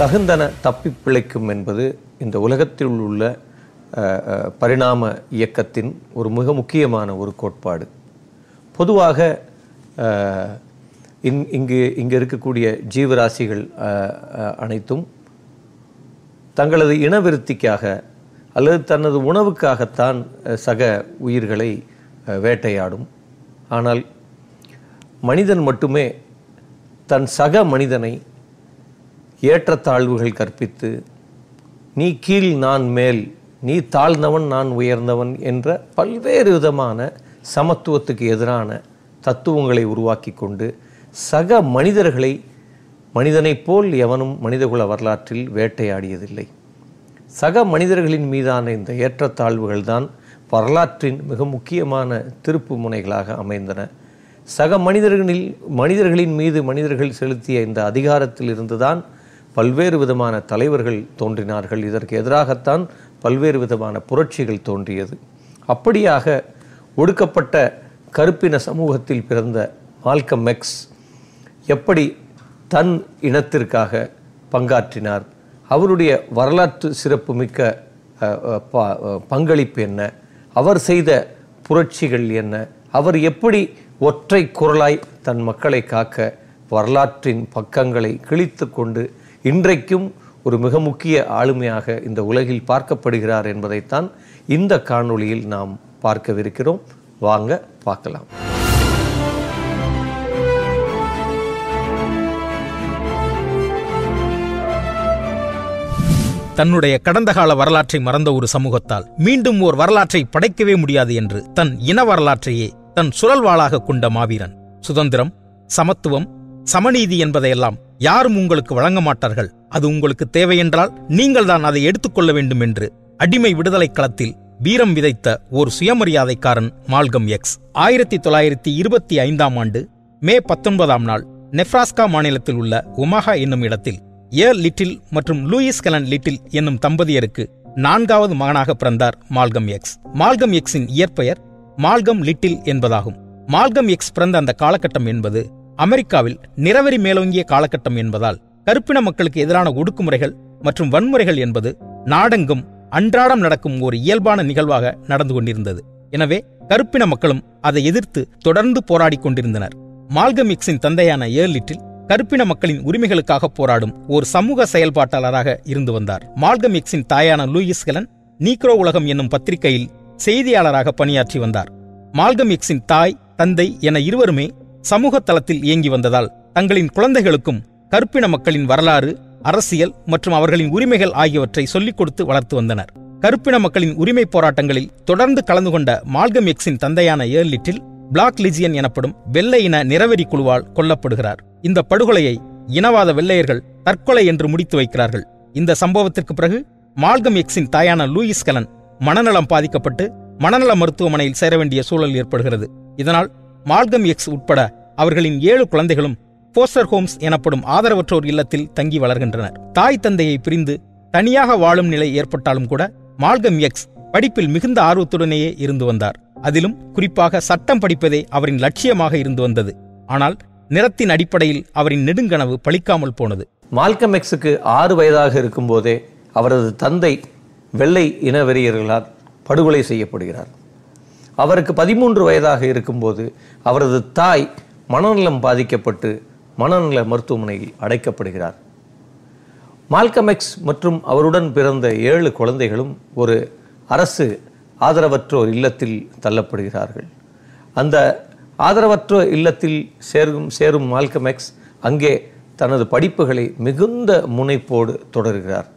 தகுந்தன தப்பி பிழைக்கும் என்பது இந்த உலகத்தில் உள்ள பரிணாம இயக்கத்தின் ஒரு மிக முக்கியமான ஒரு கோட்பாடு. பொதுவாக இங் இங்கு இங்கு இருக்கக்கூடிய ஜீவராசிகள் அனைத்தும் தங்களது இனவிருத்திக்காக அல்லது தனது உணவுக்காகத்தான் சக உயிர்களை வேட்டையாடும். ஆனால் மனிதன் மட்டுமே தன் சக மனிதனை ஏற்றத்தாழ்வுகள் கற்பித்து நீ கீழ் நான் மேல் நீ தாழ்ந்தவன் நான் உயர்ந்தவன் என்ற பல்வேறு விதமான சமத்துவத்துக்கு எதிரான தத்துவங்களை உருவாக்கி கொண்டு சக மனிதர்களை மனிதனைப் போல் எவனும் மனிதகுல வரலாற்றில் வேட்டையாடியதில்லை. சக மனிதர்களின் மீதான இந்த ஏற்றத்தாழ்வுகள் தான் வரலாற்றின் மிக முக்கியமான திருப்பு முனைகளாக அமைந்தன. சக மனிதர்களில் மனிதர்களின் மீது மனிதர்கள் செலுத்திய இந்த அதிகாரத்தில் இருந்துதான் பல்வேறு விதமான தலைவர்கள் தோன்றினார்கள். இதற்கு எதிராகத்தான் பல்வேறு விதமான புரட்சிகள் தோன்றியது. அப்படியாக ஒடுக்கப்பட்ட கருப்பின சமூகத்தில் பிறந்த மால்கம் மெக்ஸ் எப்படி தன் இனத்திற்காக பங்காற்றினார்? அவருடைய வரலாற்று சிறப்புமிக்க பங்களிப்பு என்ன? அவர் செய்த புரட்சிகள் என்ன? அவர் எப்படி ஒற்றை குரலாய் தன் மக்களை காக்க வரலாற்றின் பக்கங்களை கிழித்து கொண்டு இன்றைக்கும் ஒரு மிக முக்கிய ஆளுமையாக இந்த உலகில் பார்க்கப்படுகிறார் என்பதைத்தான் இந்த காணொளியில் நாம் பார்க்கவிருக்கிறோம். வாங்க பார்க்கலாம். தன்னுடைய கடந்த கால வரலாற்றை மறந்த ஒரு சமூகத்தால் மீண்டும் ஓர் வரலாற்றை படைக்கவே முடியாது என்று தன் இன வரலாற்றையே தன் சுழல்வாளாக கொண்ட மாவீரன். சுதந்திரம் சமத்துவம் சமநீதி என்பதையெல்லாம் யாரும் உங்களுக்கு வழங்க மாட்டார்கள் அது உங்களுக்கு தேவையென்றால் நீங்கள் தான் அதை எடுத்துக்கொள்ள வேண்டும் என்று அடிமை விடுதலை களத்தில் வீரம் விதைத்த ஒரு சுயமரியாதைக்காரன் மால்கம் எக்ஸ் ஆயிரத்தி தொள்ளாயிரத்தி இருபத்தி ஐந்தாம் ஆண்டு மே பத்தொன்பதாம் நாள் நெப்ராஸ்கா மாநிலத்தில் உள்ள ஒமாஹா என்னும் இடத்தில் ஏர் லிட்டில் மற்றும் லூயிஸ் கலன் லிட்டில் என்னும் தம்பதியருக்கு நான்காவது மகனாக பிறந்தார் மால்கம் எக்ஸ் மால்கம் எக்ஸின் இயற்பெயர் மால்கம் லிட்டில் என்பதாகும். மால்கம் எக்ஸ் பிறந்த அந்த காலகட்டம் என்பது அமெரிக்காவில் நிறவெறி மேலோங்கிய காலகட்டம் என்பதால் கருப்பின மக்களுக்கு எதிரான ஒடுக்குமுறைகள் மற்றும் வன்முறைகள் என்பது நாடெங்கும் அன்றாடம் நடக்கும் ஒரு இயல்பான நிகழ்வாக நடந்து கொண்டிருந்தது. எனவே கருப்பின மக்களும் அதை எதிர்த்து தொடர்ந்து போராடிக் கொண்டிருந்தனர். மால்கம் எக்ஸின் தந்தையான ஏர்லிட்டில் கருப்பின மக்களின் உரிமைகளுக்காக போராடும் ஒரு சமூக செயல்பாட்டாளராக இருந்து வந்தார். மால்கம் எக்ஸின் தாயான லூயிஸ் கெலன் நீக்ரோ உலகம் என்னும் பத்திரிகையில் செய்தியாளராக பணியாற்றி வந்தார். மால்கம் எக்ஸின் தாய் தந்தை என இருவருமே சமூக தளத்தில் இயங்கி வந்ததால் தங்களின் குழந்தைகளுக்கும் கருப்பின மக்களின் வரலாறு அரசியல் மற்றும் அவர்களின் உரிமைகள் ஆகியவற்றை சொல்லிக் கொடுத்து வளர்த்து வந்தனர். கருப்பின மக்களின் உரிமை போராட்டங்களில் தொடர்ந்து கலந்து கொண்ட மால்கம் எக்ஸின் தந்தையான ஏர்லிட்டில் பிளாக் லிஜியன் எனப்படும் வெள்ளை இன நிறவெறி குழுவால் கொல்லப்படுகிறார். இந்த படுகொலையை இனவாத வெள்ளையர்கள் தற்கொலை என்று முடித்து வைக்கிறார்கள். இந்த சம்பவத்திற்கு பிறகு மால்கம் எக்ஸின் தாயான லூயிஸ் கலன் மனநலம் பாதிக்கப்பட்டு மனநல மருத்துவமனையில் சேர வேண்டிய சூழல் ஏற்படுகிறது. இதனால் மால்கம் எக்ஸ் உட்பட அவர்களின் ஏழு குழந்தைகளும் போஸ்டர் ஹோம்ஸ் எனப்படும் ஆதரவற்றோர் இல்லத்தில் தங்கி வளர்கின்றனர். தாய் தந்தையை பிரிந்து தனியாக வாழும் நிலை ஏற்பட்டாலும் கூட மால்கம் எக்ஸ் படிப்பில் மிகுந்த ஆர்வத்துடனேயே இருந்து வந்தார். அதிலும் குறிப்பாக சட்டம் படிப்பதே அவரின் லட்சியமாக இருந்து வந்தது. ஆனால் நிறத்தின் அடிப்படையில் அவரின் நெடுங்கனவு பழிக்காமல் போனது. மால்கம் எக்ஸுக்கு ஆறு வயதாக இருக்கும்போதே அவரது தந்தை வெள்ளை இனவெறியர்களால் படுகொலை செய்யப்படுகிறார். அவருக்கு பதிமூன்று வயதாக இருக்கும்போது அவரது தாய் மனநலம் பாதிக்கப்பட்டு மனநல மருத்துவமனையில் அடைக்கப்படுகிறார். மால்கமெக்ஸ் மற்றும் அவருடன் பிறந்த ஏழு குழந்தைகளும் ஒரு அரசு ஆதரவற்றோர் இல்லத்தில் தள்ளப்படுகிறார்கள். அந்த ஆதரவற்றோர் இல்லத்தில் சேரும் சேரும் மால்கமெக்ஸ் அங்கே தனது படிப்புகளை மிகுந்த முனைப்போடு தொடர்கிறார்.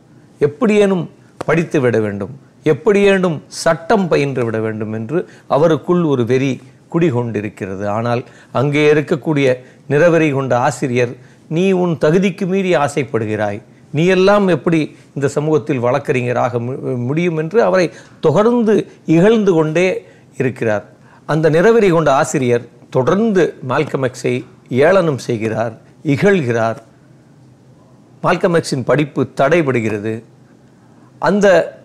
எப்படியேனும் படித்து விட வேண்டும். எப்படியேனும் சட்டம் பயின்று விட வேண்டும் என்று அவருக்குள் ஒரு வெறி குடிகொண்டிருக்கிறது. ஆனால் அங்கே இருக்கக்கூடிய நிறவெறி கொண்ட ஆசிரியர் நீ உன் தகுதிக்கு மீறி ஆசைப்படுகிறாய். நீ எல்லாம் எப்படி இந்த சமூகத்தில் வழக்கறிஞராக மு- முடியும் என்று அவரை தொடர்ந்து இகழ்ந்து கொண்டே இருக்கிறார். அந்த நிறவெறி கொண்ட ஆசிரியர் தொடர்ந்து மால்கமெக்ஸை ஏளனம் செய்கிறார் இகழ்கிறார். மால்கமெக்ஸின் படிப்பு தடைபடுகிறது. அந்த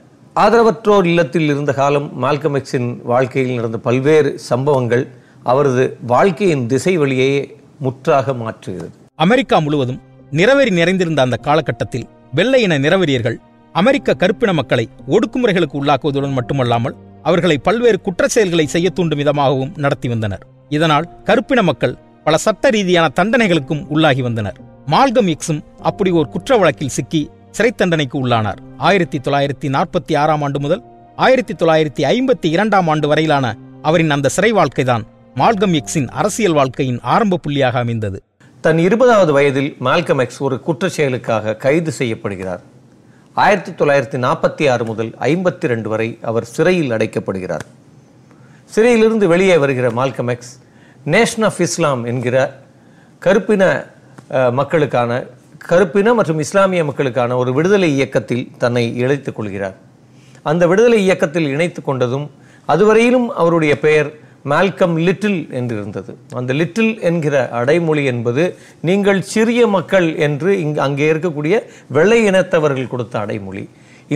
ஆதரவற்றோர் இல்லத்தில் இருந்த காலம் மால்கமெக்ஸின் வாழ்க்கையில் நடந்த பல்வேறு சம்பவங்கள் அவரது வாழ்க்கையின் திசை வழியையே முற்றாக மாற்றுகிறது. அமெரிக்கா முழுவதும் நிறவெறி நிறைந்திருந்த அந்த காலகட்டத்தில் வெள்ளை இன நிறவெறியர்கள் அமெரிக்க கருப்பின மக்களை ஒடுக்குமுறைகளுக்கு உள்ளாக்குவதுடன் மட்டுமல்லாமல் அவர்களை பல்வேறு குற்ற செயல்களை செய்ய தூண்டும் விதமாகவும் நடத்தி வந்தனர். இதனால் கருப்பின மக்கள் பல சட்ட ரீதியான தண்டனைகளுக்கும் உள்ளாகி வந்தனர். மால்கம் எக்ஸும் அப்படி ஒரு குற்ற வழக்கில் சிக்கி சிறை தண்டனைக்கு உள்ளானார். ஆயிரத்தி தொள்ளாயிரத்தி நாற்பத்தி ஆறாம் ஆண்டு முதல் ஆயிரத்தி தொள்ளாயிரத்தி ஐம்பத்தி இரண்டாம் ஆண்டு வரையிலான அவரின் அந்த சிறை வாழ்க்கைதான் மால்கம் எக்ஸின் அரசியல் வாழ்க்கையின் ஆரம்ப புள்ளியாக அமைந்தது. தன் இருபதாவது வயதில் மால்கம் எக்ஸ் ஒரு குற்றச் செயலுக்காக கைது செய்யப்படுகிறார். ஆயிரத்தி தொள்ளாயிரத்தி நாற்பத்தி ஆறு முதல் ஐம்பத்தி ரெண்டு வரை அவர் சிறையில் அடைக்கப்படுகிறார். சிறையிலிருந்து வெளியே வருகிற Malcolm X Nation of Islam என்கிற கருப்பின மக்களுக்கான கருப்பின மற்றும் இஸ்லாமிய மக்களுக்கான ஒரு விடுதலை இயக்கத்தில் தன்னை இழைத்துக் கொள்கிறார். அந்த விடுதலை இயக்கத்தில் இணைத்து கொண்டதும் அதுவரையிலும் அவருடைய பெயர் மால்கம் லிட்டில் என்று இருந்தது அந்த லிட்டில் என்கிற அடைமொழி என்பது நீங்கள் சிறிய மக்கள் என்று இங்கு அங்கே இருக்கக்கூடிய வெள்ளை இனத்தவர்கள் கொடுத்த அடைமொழி.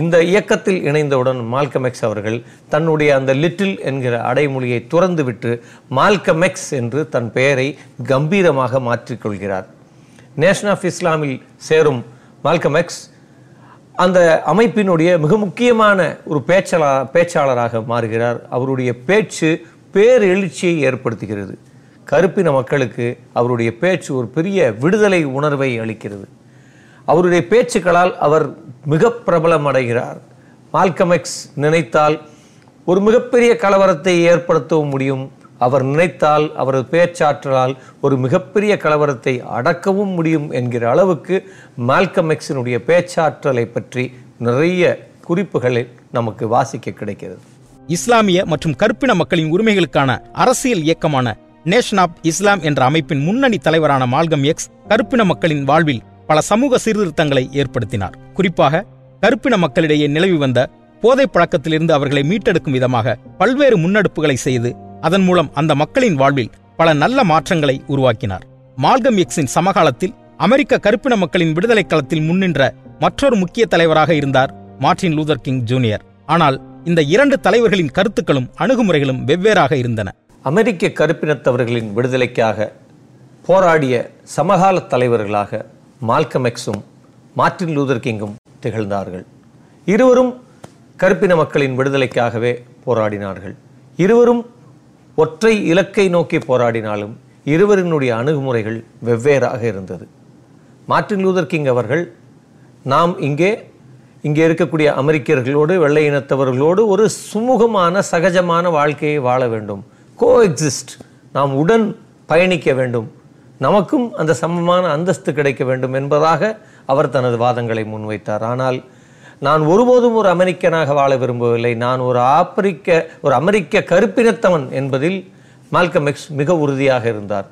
இந்த இயக்கத்தில் இணைந்தவுடன் மால்கமெக்ஸ் அவர்கள் தன்னுடைய அந்த லிட்டில் என்கிற அடைமொழியை துறந்துவிட்டு மால்கமெக்ஸ் என்று தன் பெயரை கம்பீரமாக மாற்றிக்கொள்கிறார் நேஷன் ஆஃப் இஸ்லாமில் சேரும் மால்கம் எக்ஸ். அந்த அமைப்பினுடைய மிக முக்கியமான ஒரு பேச்சலா பேச்சாளராக மாறுகிறார். அவருடைய பேச்சு பேரெழுச்சியை ஏற்படுத்துகிறது. கருப்பின மக்களுக்கு அவருடைய பேச்சு ஒரு பெரிய விடுதலை உணர்வை அளிக்கிறது. அவருடைய பேச்சுக்களால் அவர் மிக பிரபலம் அடைகிறார். மால்கமிக்ஸ் நினைத்தால் ஒரு மிகப்பெரிய கலவரத்தை ஏற்படுத்தவும் முடியும். அவர் நினைத்தால் அவரது பேச்சாற்றலால் ஒரு மிகப்பெரிய கலவரத்தை அடக்கவும் முடியும் என்கிற அளவுக்கு மால்கம் எக்ஸினுடைய பேச்சாற்றலை பற்றி நிறைய குறிப்புகளை நமக்கு வாசிக்க கிடைக்கிறது. இஸ்லாமிய மற்றும் கருப்பின மக்களின் உரிமைகளுக்கான அரசியல் இயக்கமான நேஷன் ஆப் இஸ்லாம் என்ற அமைப்பின் முன்னணி தலைவரான மால்கம் எக்ஸ் கருப்பின மக்களின் வாழ்வில் பல சமூக சீர்திருத்தங்களை ஏற்படுத்தினார். குறிப்பாக கருப்பின மக்களிடையே நிலவி வந்த போதை பழக்கத்திலிருந்து அவர்களை மீட்டெடுக்கும் விதமாக பல்வேறு முன்னெடுப்புகளை செய்து அதன் மூலம் அந்த மக்களின் வாழ்வில் பல நல்ல மாற்றங்களை உருவாக்கினார். மால்கம் எக்ஸின் சமகாலத்தில் அமெரிக்க கருப்பின மக்களின் விடுதலை களத்தில் முன்னின்ற மற்றொரு முக்கிய தலைவராக இருந்தார் மார்டின் லூதர் கிங் ஜூனியர். ஆனால் இந்த இரண்டு தலைவர்களின் கருத்துக்களும் அணுகுமுறைகளும் வெவ்வேறாக இருந்தன. அமெரிக்க கருப்பினத்தவர்களின் விடுதலைக்காக போராடிய சமகால தலைவர்களாக மால்கம் எக்ஸும் மார்ட்டின் லூதர் கிங்கும் திகழ்ந்தார்கள். இருவரும் கருப்பின மக்களின் விடுதலைக்காகவே போராடினார்கள். இருவரும் ஒற்றை இலக்கை நோக்கி போராடினாலும் இருவரினுடைய அணுகுமுறைகள் வெவ்வேறாக இருந்தது. மார்ட்டின் லூதர் கிங் அவர்கள் நாம் இங்கே இங்கே இருக்கக்கூடிய அமெரிக்கர்களோடு வெள்ளை இனத்தவர்களோடு ஒரு சுமூகமான சகஜமான வாழ்க்கையை வாழ வேண்டும். கோ எக்ஸிஸ்ட் நாம் உடன் பயணிக்க வேண்டும். நமக்கும் அந்த சமமான அந்தஸ்து கிடைக்க வேண்டும் என்பதாக அவர் தனது வாதங்களை முன்வைத்தார். ஆனால் நான் ஒருபோதும் ஒரு அமெரிக்கனாக வாழ விரும்பவில்லை. நான் ஒரு ஆப்பிரிக்க ஒரு அமெரிக்க கருப்பினத்தவன் என்பதில் மால்கம் எக்ஸ் மிக உறுதியாக இருந்தார்.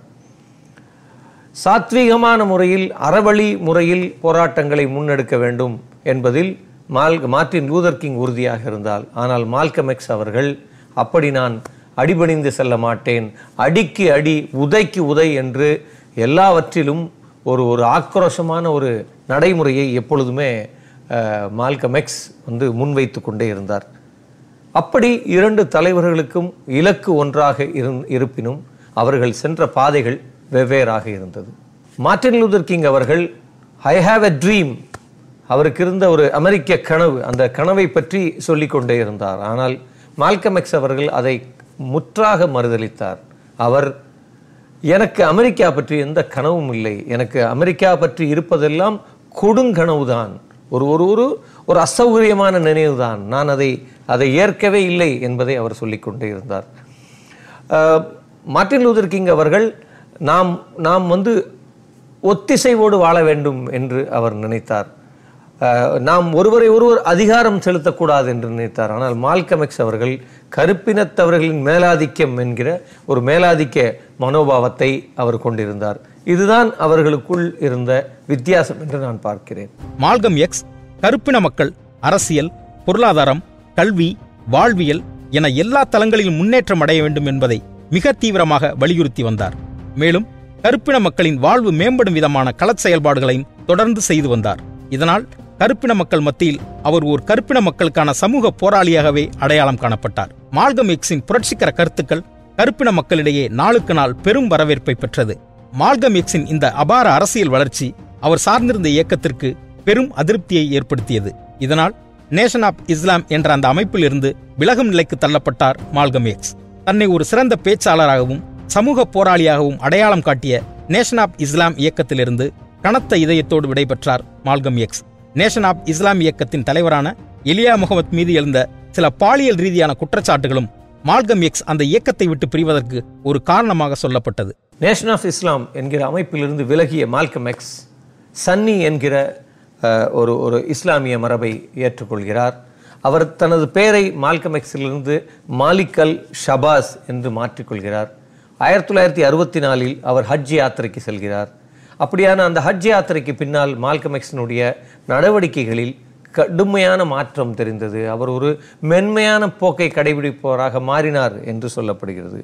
சாத்வீகமான முறையில் அறவழி முறையில் போராட்டங்களை முன்னெடுக்க வேண்டும் என்பதில் மால் மார்டின் லூதர் கிங் உறுதியாக இருந்தால் ஆனால் மால்கம் எக்ஸ் அவர்கள் அப்படி நான் அடிபணிந்து செல்ல மாட்டேன். அடிக்கு அடி உதைக்கு உதை என்று எல்லாவற்றிலும் ஒரு ஒரு ஆக்ரோஷமான ஒரு நடைமுறையை எப்பொழுதுமே மால்கமெக்ஸ் வந்து முன்வைத்து கொண்டே இருந்தார். அப்படி இரண்டு தலைவர்களுக்கும் இலக்கு ஒன்றாக இருப்பினும் அவர்கள் சென்ற பாதைகள் வெவ்வேறாக இருந்தது. மார்டின் லூதர் கிங் அவர்கள் ஐ ஹாவ் எ ட்ரீம் அவருக்கு இருந்த ஒரு அமெரிக்க கனவு அந்த கனவை பற்றி சொல்லிக்கொண்டே இருந்தார். ஆனால் மால்கமெக்ஸ் அவர்கள் அதை முற்றாக மறுதலித்தார் அவர் எனக்கு அமெரிக்கா பற்றி எந்த கனவும் இல்லை. எனக்கு அமெரிக்கா பற்றி இருப்பதெல்லாம் கொடுங்கனவுதான். ஒரு ஒரு ஒரு ஒரு அசௌகரியமான நினைவு தான் நான் அதை அதை ஏற்கவே இல்லை என்பதை அவர் சொல்லிக்கொண்டே இருந்தார். அஹ், மார்ட்டின் லூதர் கிங் அவர்கள் நாம் நாம் வந்து ஒத்திசைவோடு வாழ வேண்டும் என்று அவர் நினைத்தார். நாம் ஒருவரை ஒருவர் அதிகாரம் செலுத்தக்கூடாது என்று நினைத்தார். ஆனால் மால்கமெக்ஸ் அவர்கள் கருப்பினத்தவர்களின் மேலாதிக்கம் என்கிற ஒரு மேலாதிக்க மனோபாவத்தை அவர் கொண்டிருந்தார். இதுதான் அவர்களுக்குள் இருந்த வித்தியாசம் என்று நான் பார்க்கிறேன். மால்கம் எக்ஸ் கருப்பின மக்கள் அரசியல் பொருளாதாரம் கல்வி வாழ்வியல் என எல்லா தளங்களில் முன்னேற்றம் அடைய வேண்டும் என்பதை மிக தீவிரமாக வலியுறுத்தி வந்தார். மேலும் கருப்பின மக்களின் வாழ்வு மேம்படும் விதமான களச் செயல்பாடுகளையும் தொடர்ந்து செய்து வந்தார். இதனால் கருப்பின மக்கள் மத்தியில் அவர் ஒரு கருப்பின மக்களுக்கான சமூக போராளியாகவே அடையாளம் காணப்பட்டார். மால்கம் எக்ஸின் புரட்சிகர கருத்துக்கள் கருப்பின மக்களிடையே நாளுக்கு நாள் பெரும் வரவேற்பை பெற்றது. மால்கம் எக்ஸின் இந்த அபார அரசியல் வளர்ச்சி அவர் சார்ந்திருந்த இயக்கத்திற்கு பெரும் அதிருப்தியை ஏற்படுத்தியது. இதனால் நேஷன் ஆப் இஸ்லாம் என்ற அந்த அமைப்பில் இருந்து விலகும் நிலைக்கு தள்ளப்பட்டார் மால்கம் எக்ஸ் தன்னை ஒரு சிறந்த பேச்சாளராகவும் சமூக போராளியாகவும் அடையாளம் காட்டிய நேஷன் ஆப் இஸ்லாம் இயக்கத்திலிருந்து கனத்த இதயத்தோடு விடைபெற்றார் Malcolm X Nation of Islam இயக்கத்தின் தலைவரான எலியா முகமது மீது எழுந்த சில பாலியல் ரீதியான குற்றச்சாட்டுகளும் மால்கம் எக்ஸ் அந்த இயக்கத்தை விட்டு பிரிவதற்கு ஒரு காரணமாக சொல்லப்பட்டது. நேஷன் ஆஃப் இஸ்லாம் என்கிற அமைப்பிலிருந்து விலகிய மால்கம் எக்ஸ் சன்னி என்கிற ஒரு ஒரு இஸ்லாமிய மரபை ஏற்றுக்கொள்கிறார். அவர் தனது பெயரை மால்கம் எக்ஸிலிருந்து ஷபாஸ் என்று மாற்றிக்கொள்கிறார். ஆயிரத்தி தொள்ளாயிரத்தி அறுபத்தி நாலில் அவர் ஹஜ் யாத்திரைக்கு செல்கிறார். அப்படியான அந்த ஹஜ் யாத்திரைக்கு பின்னால் மால்கம் எக்ஸினுடைய நடவடிக்கைகளில் கடுமையான மாற்றம் தெரிந்தது. அவர் ஒரு மென்மையான போக்கை கடைபிடிப்பவராக மாறினார் என்று சொல்லப்படுகிறது.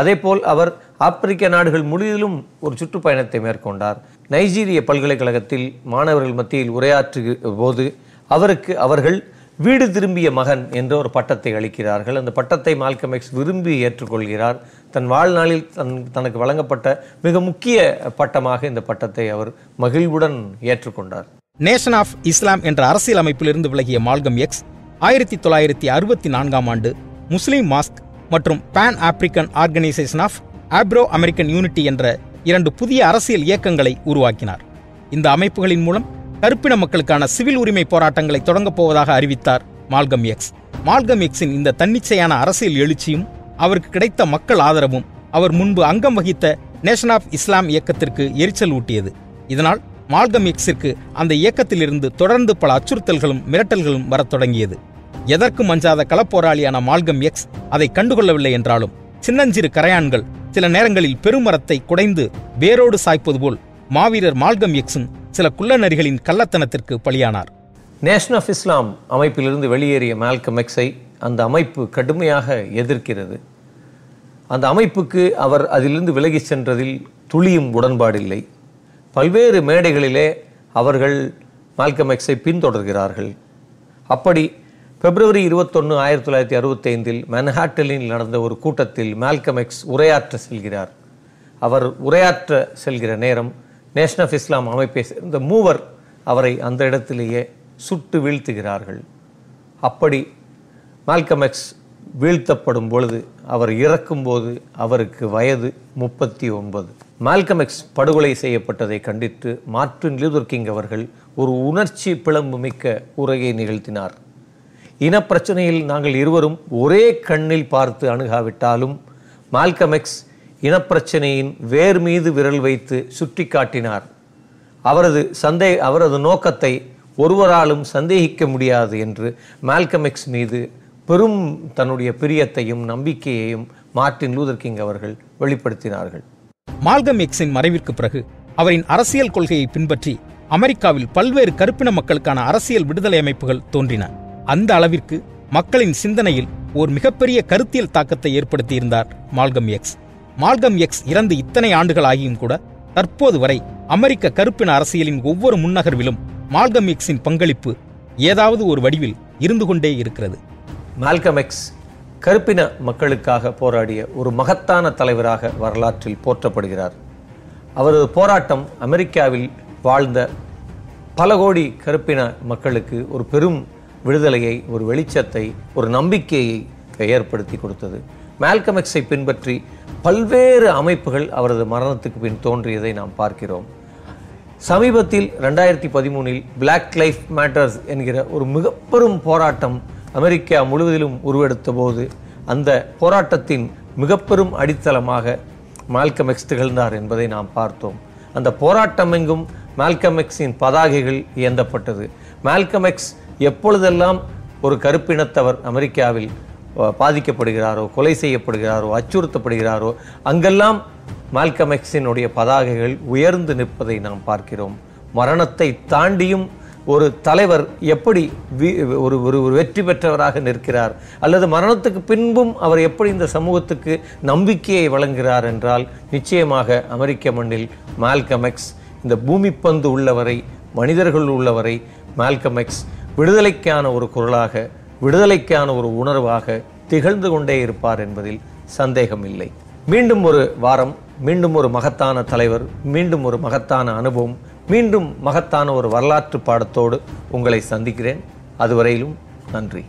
அதேபோல் அவர் ஆப்பிரிக்க நாடுகள் முழுவதிலும் ஒரு சுற்றுப்பயணத்தை மேற்கொண்டார். நைஜீரிய பல்கலைக்கழகத்தில் மாணவர்கள் மத்தியில் உரையாற்றுகிற போது அவருக்கு அவர்கள் வீடு திரும்பிய மகன் என்ற ஒரு பட்டத்தை அளிக்கிறார்கள். அந்த பட்டத்தை மால்கம் எக்ஸ் விரும்பி ஏற்றுக்கொள்கிறார். தன் வாழ்நாளில் தன் தனக்கு வழங்கப்பட்ட மிக முக்கிய பட்டமாக இந்த பட்டத்தை அவர் மகிழ்வுடன் ஏற்றுக்கொண்டார். நேஷன் ஆஃப் இஸ்லாம் என்ற அரசியல் அமைப்பிலிருந்து விலகிய மால்கம் எக்ஸ் ஆயிரத்தி தொள்ளாயிரத்தி அறுபத்தி நான்காம் ஆண்டு முஸ்லீம் மாஸ்க் மற்றும் Pan African Organization of Afro American Unity என்ற இரண்டு புதிய அரசியல் இயக்கங்களை உருவாக்கினார். இந்த அமைப்புகளின் மூலம் கருப்பின மக்களுக்கான சிவில் உரிமை போராட்டங்களை தொடங்கப் போவதாக அறிவித்தார் மால்கம் எக்ஸ் மால்கம் எக்ஸின் இந்த தன்னிச்சையான அரசியல் எழுச்சியும் அவருக்கு கிடைத்த மக்கள் ஆதரவும் அவர் முன்பு அங்கம் வகித்த நேஷன் ஆஃப் இஸ்லாம் இயக்கத்திற்கு எரிச்சல் ஊட்டியது. இதனால் மால்கம் எக்ஸிற்கு அந்த இயக்கத்திலிருந்து தொடர்ந்து பல அச்சுறுத்தல்களும் மிரட்டல்களும் வரத் தொடங்கியது. எதற்கும் அஞ்சாத களப்போராளியான மால்கம் எக்ஸ் அதை கண்டுகொள்ளவில்லை என்றாலும் சின்னஞ்சிறு கரையான்கள் சில நேரங்களில் பெருமரத்தை குடைந்து வேரோடு சாய்ப்பது போல் மாவீரர் மால்கம் எக்ஸும் சில குள்ளநரிகளின் கள்ளத்தனத்திற்கு பலியானார். நேஷன் ஆஃப் இஸ்லாம் அமைப்பிலிருந்து வெளியேறிய மால்கம் எக்ஸை அந்த அமைப்பு கடுமையாக எதிர்க்கிறது. அந்த அமைப்புக்கு அவர் அதிலிருந்து விலகி சென்றதில் துளியும் உடன்பாடில்லை. பல்வேறு மேடைகளிலே அவர்கள் மால்கம் எக்ஸை பின்தொடர்கிறார்கள். அப்படி பிப்ரவரி இருபத்தொன்று ஆயிரத்தி தொள்ளாயிரத்தி அறுபத்தைந்தில் மன்ஹாட்டலில் நடந்த ஒரு கூட்டத்தில் மால்கம் எக்ஸ் உரையாற்ற செல்கிறார். அவர் உரையாற்ற செல்கிற நேரம் நேஷன் ஆஃப் இஸ்லாம் அமைப்பை சேர்ந்த மூவர் அவரை அந்த இடத்திலேயே சுட்டு வீழ்த்துகிறார்கள். அப்படி மால்கம் எக்ஸ் வீழ்த்தப்படும் பொழுது அவர் இறக்கும்போது அவருக்கு வயது முப்பத்தி ஒன்பது மால்கமெக்ஸ் படுகொலை செய்யப்பட்டதை கண்டித்து மார்ட்டின் லூதர் கிங் அவர்கள் ஒரு உணர்ச்சி பிளம்பு மிக்க உரையை நிகழ்த்தினார். இனப்பிரச்சனையில் நாங்கள் இருவரும் ஒரே கண்ணில் பார்த்து அணுகாவிட்டாலும் மால்கமெக்ஸ் இனப்பிரச்சனையின் வேர் மீது விரல் வைத்து சுட்டி காட்டினார். அவரது சந்தே அவரது நோக்கத்தை ஒருவராலும் சந்தேகிக்க முடியாது என்று மால்கமெக்ஸ் மீது பெரும் தன்னுடைய பிரியத்தையும் நம்பிக்கையையும் மார்ட்டின் லூதர் கிங் அவர்கள் வெளிப்படுத்தினார்கள். மால்கம் எக்ஸின் மறைவிற்கு பிறகு அவரின் அரசியல் கொள்கையை பின்பற்றி அமெரிக்காவில் பல்வேறு கருப்பின மக்களுக்கான அரசியல் விடுதலை அமைப்புகள் தோன்றின. அந்த அளவிற்கு மக்களின் சிந்தனையில் ஒரு மிகப்பெரிய கருத்தியல் தாக்கத்தை ஏற்படுத்தியிருந்தார் மால்கம் எக்ஸ். மால்கம் எக்ஸ் இறந்து இத்தனை ஆண்டுகள் ஆகியும் கூட தற்போது வரை அமெரிக்க கருப்பின அரசியலின் ஒவ்வொரு முன்னகர்விலும் மால்கம் எக்ஸின் பங்களிப்பு ஏதாவது ஒரு வடிவில் இருந்து கொண்டே இருக்கிறது. மால்கம் எக்ஸ் கருப்பின மக்களுக்காக போராடிய ஒரு மகத்தான தலைவராக வரலாற்றில் போற்றப்படுகிறார். அவரது போராட்டம் அமெரிக்காவில் வாழ்ந்த பல கோடி கருப்பின மக்களுக்கு ஒரு பெரும் விடுதலையை ஒரு வெளிச்சத்தை ஒரு நம்பிக்கையை ஏற்படுத்தி கொடுத்தது. மேல்கமெக்ஸை பின்பற்றி பல்வேறு அமைப்புகள் அவரது மரணத்துக்கு பின் தோன்றியதை நாம் பார்க்கிறோம். சமீபத்தில் ரெண்டாயிரத்தி பதிமூனில் பிளாக் லைஃப் மேட்டர்ஸ் என்கிற ஒரு மிகப்பெரும் போராட்டம் அமெரிக்கா முழுவதிலும் உருவெடுத்த போது அந்த போராட்டத்தின் மிகப்பெரும் அடித்தளமாக மால்கமெக்ஸ் திகழ்ந்தார் என்பதை நாம் பார்த்தோம். அந்த போராட்டம் எங்கும் பதாகைகள் இயந்தப்பட்டது மால்கமெக்ஸ் எப்பொழுதெல்லாம் ஒரு கருப்பினத்தவர் அமெரிக்காவில் பாதிக்கப்படுகிறாரோ கொலை செய்யப்படுகிறாரோ அச்சுறுத்தப்படுகிறாரோ அங்கெல்லாம் மால்கம் எக்ஸினுடைய பதாகைகள் உயர்ந்து நிற்பதை நாம் பார்க்கிறோம். மரணத்தை தாண்டியும் ஒரு தலைவர் எப்படி வி- ஒரு ஒரு ஒரு வெற்றி பெற்றவராக நிற்கிறார்? அல்லது மரணத்துக்கு பின்பும் அவர் எப்படி இந்த சமூகத்துக்கு நம்பிக்கையை வழங்குகிறார் என்றால் நிச்சயமாக அமெரிக்க மண்ணில் மால்கமெக்ஸ் இந்த பூமிப்பந்து உள்ளவரை மனிதர்கள் உள்ளவரை மால்கமெக்ஸ் விடுதலைக்கான ஒரு குரலாக விடுதலைக்கான ஒரு உணர்வாக திகழ்ந்து கொண்டே இருப்பார் என்பதில் சந்தேகம் இல்லை மீண்டும் ஒரு வாரம் மீண்டும் ஒரு மகத்தான தலைவர் மீண்டும் ஒரு மகத்தான அனுபவம் மீண்டும் மகத்தான ஒரு வரலாற்று பாடத்தோடு உங்களை சந்திக்கிறேன். அதுவரையிலும் நன்றி.